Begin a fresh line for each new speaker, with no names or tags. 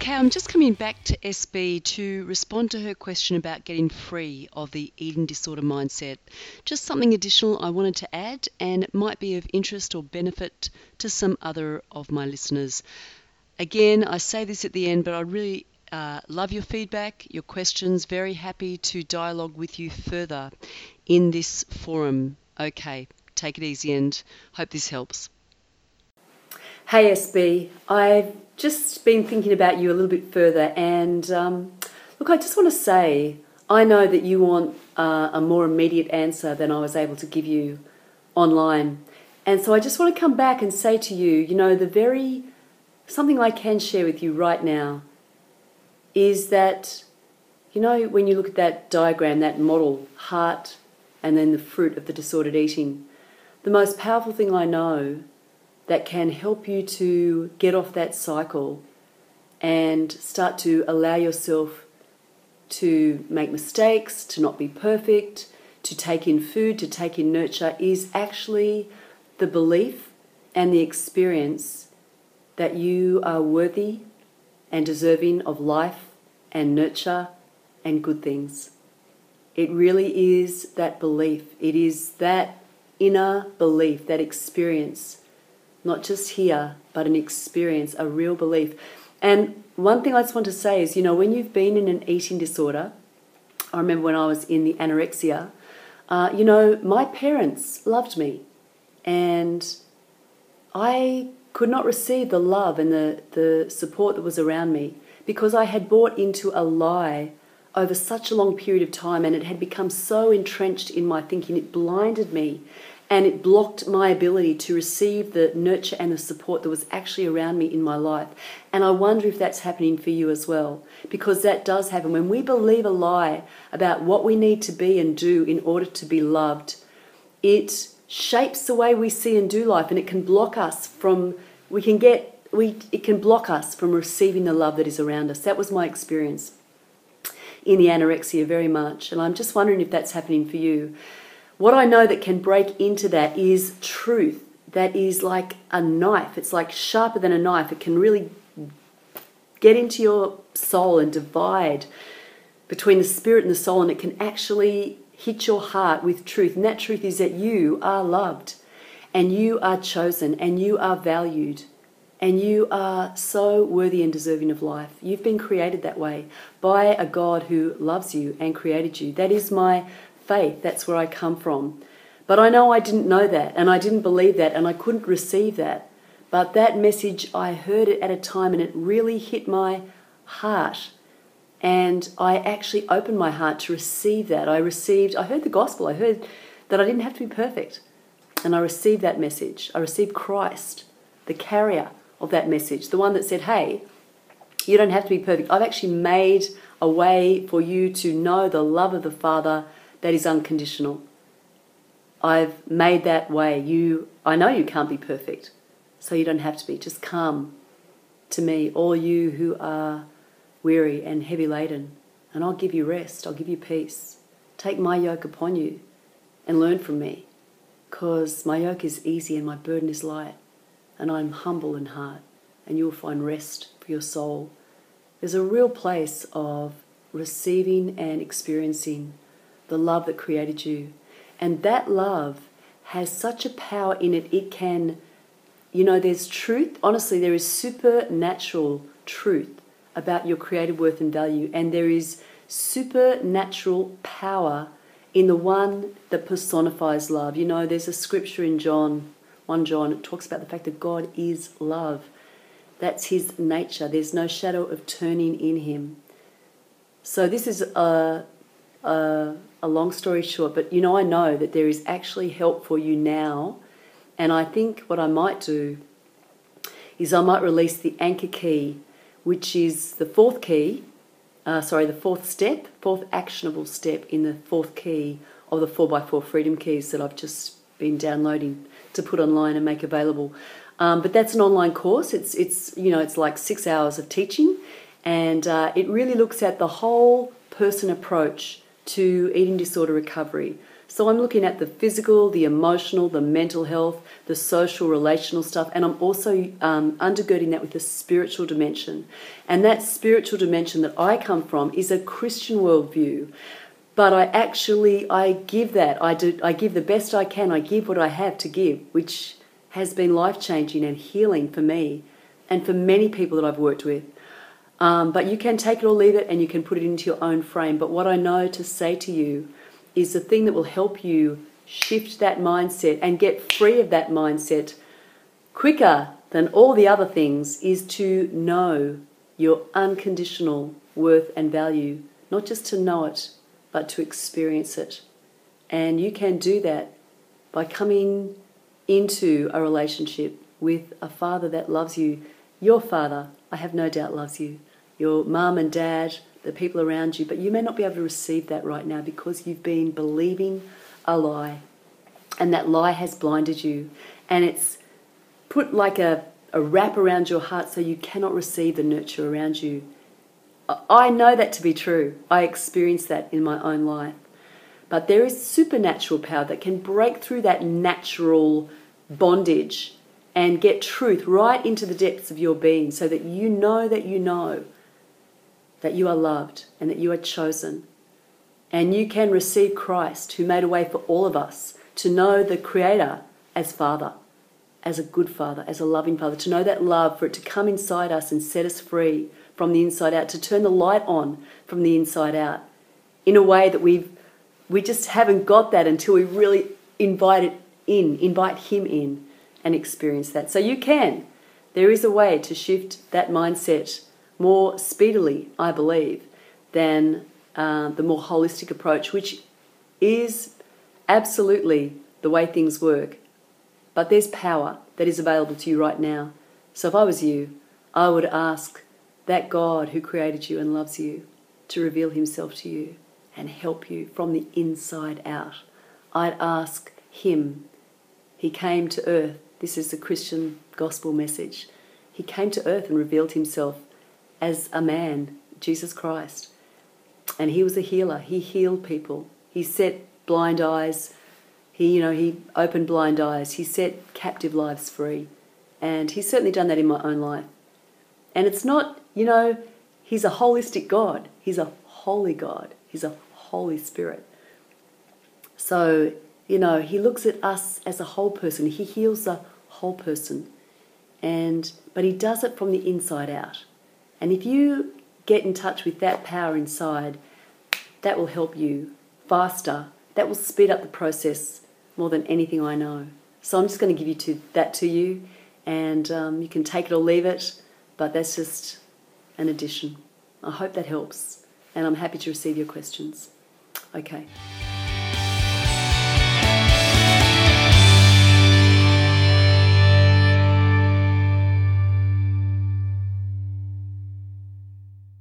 Okay, I'm just coming back to SB to respond to her question about getting free of the eating disorder mindset. Just something additional I wanted to add, and it might be of interest or benefit to some other of my listeners. Again, I say this at the end, but I really uh, love your feedback, your questions. Very happy to dialogue with you further in this forum. Okay, take it easy and hope this helps.
Hey SB, I've just been thinking about you a little bit further, and um, look, I just want to say I know that you want uh, a more immediate answer than I was able to give you online. And so I just want to come back and say to you, you know, the very something I can share with you right now is that, you know, when you look at that diagram, that model, heart, and then the fruit of the disordered eating, the most powerful thing I know that can help you to get off that cycle and start to allow yourself to make mistakes, to not be perfect, to take in food, to take in nurture is actually the belief and the experience that you are worthy and deserving of life and nurture and good things. It really is that belief. It is that inner belief, that experience not just here, but an experience, a real belief. And one thing I just want to say is, you know, when you've been in an eating disorder, I remember when I was in the anorexia, uh, you know, my parents loved me, and I could not receive the love and the, the support that was around me because I had bought into a lie over such a long period of time and it had become so entrenched in my thinking, it blinded me and it blocked my ability to receive the nurture and the support that was actually around me in my life. And I wonder if that's happening for you as well, because that does happen. When we believe a lie about what we need to be and do in order to be loved, it shapes the way we see and do life, and it can block us from, we can get, we, it can block us from receiving the love that is around us. That was my experience in the anorexia very much. And I'm just wondering if that's happening for you. What I know that can break into that is truth. That is like a knife. It's like sharper than a knife. It can really get into your soul and divide between the spirit and the soul, and it can actually hit your heart with truth. And that truth is that you are loved, and you are chosen, and you are valued, and you are so worthy and deserving of life. You've been created that way by a God who loves you and created you. That is my faith. That's where I come from. But I know I didn't know that, and I didn't believe that, and I couldn't receive that. But that message, I heard it at a time, and it really hit my heart. And I actually opened my heart to receive that. I received, I heard the gospel, I heard that I didn't have to be perfect. And I received that message. I received Christ, the carrier of that message, the one that said, hey, you don't have to be perfect. I've actually made a way for you to know the love of the Father that is unconditional. I've made that way. You, I know you can't be perfect, so you don't have to be. Just come to me, all you who are weary and heavy laden, and I'll give you rest. I'll give you peace. Take my yoke upon you and learn from me, because my yoke is easy and my burden is light, and I'm humble in heart, and you will find rest for your soul. There's a real place of receiving and experiencing the love that created you. And that love has such a power in it, it can, you know, there's truth. Honestly, there is supernatural truth about your creative worth and value, and there is supernatural power in the one that personifies love. You know, there's a scripture in John, 1 John, it talks about the fact that God is love. That's his nature. There's no shadow of turning in him. So, this is a, a, a long story short, but you know, I know that there is actually help for you now. And I think what I might do is I might release the anchor key, which is the fourth key, uh, sorry, the fourth step, fourth actionable step in the fourth key of the 4x4 freedom keys that I've just been downloading to put online and make available. Um, but that's an online course. It's it's you know it's like six hours of teaching, and uh, it really looks at the whole person approach to eating disorder recovery. So I'm looking at the physical, the emotional, the mental health, the social, relational stuff, and I'm also um, undergirding that with the spiritual dimension. And that spiritual dimension that I come from is a Christian worldview. But I actually I give that I do I give the best I can. I give what I have to give, which has been life changing and healing for me and for many people that I've worked with. Um, but you can take it or leave it and you can put it into your own frame. But what I know to say to you is the thing that will help you shift that mindset and get free of that mindset quicker than all the other things is to know your unconditional worth and value, not just to know it, but to experience it. And you can do that by coming into a relationship with a father that loves you. Your father, I have no doubt, loves you. Your mum and dad, the people around you, but you may not be able to receive that right now because you've been believing a lie. And that lie has blinded you. And it's put like a, a wrap around your heart so you cannot receive the nurture around you. I know that to be true. I experienced that in my own life. But there is supernatural power that can break through that natural bondage and get truth right into the depths of your being so that you know that you know that you are loved and that you are chosen. And you can receive Christ, who made a way for all of us, to know the Creator as Father, as a good Father, as a loving Father, to know that love, for it to come inside us and set us free from the inside out, to turn the light on from the inside out in a way that we've we just haven't got that until we really invite it in, invite Him in and experience that. So you can. There is a way to shift that mindset more speedily, I believe, than uh, the more holistic approach, which is absolutely the way things work. But there's power that is available to you right now. So if I was you, I would ask that God who created you and loves you to reveal himself to you and help you from the inside out. I'd ask him. He came to earth. This is the Christian gospel message. He came to earth and revealed himself as a man, Jesus Christ. And he was a healer. He healed people. He set blind eyes. He, you know, he opened blind eyes. He set captive lives free. And he's certainly done that in my own life. And it's not, you know, he's a holistic God. He's a holy God. He's a Holy Spirit. So, you know, he looks at us as a whole person. He heals the whole person. And but he does it from the inside out. And if you get in touch with that power inside, that will help you faster. That will speed up the process more than anything I know. So I'm just going to give you to, that to you, and um, you can take it or leave it, but that's just an addition. I hope that helps, and I'm happy to receive your questions. Okay.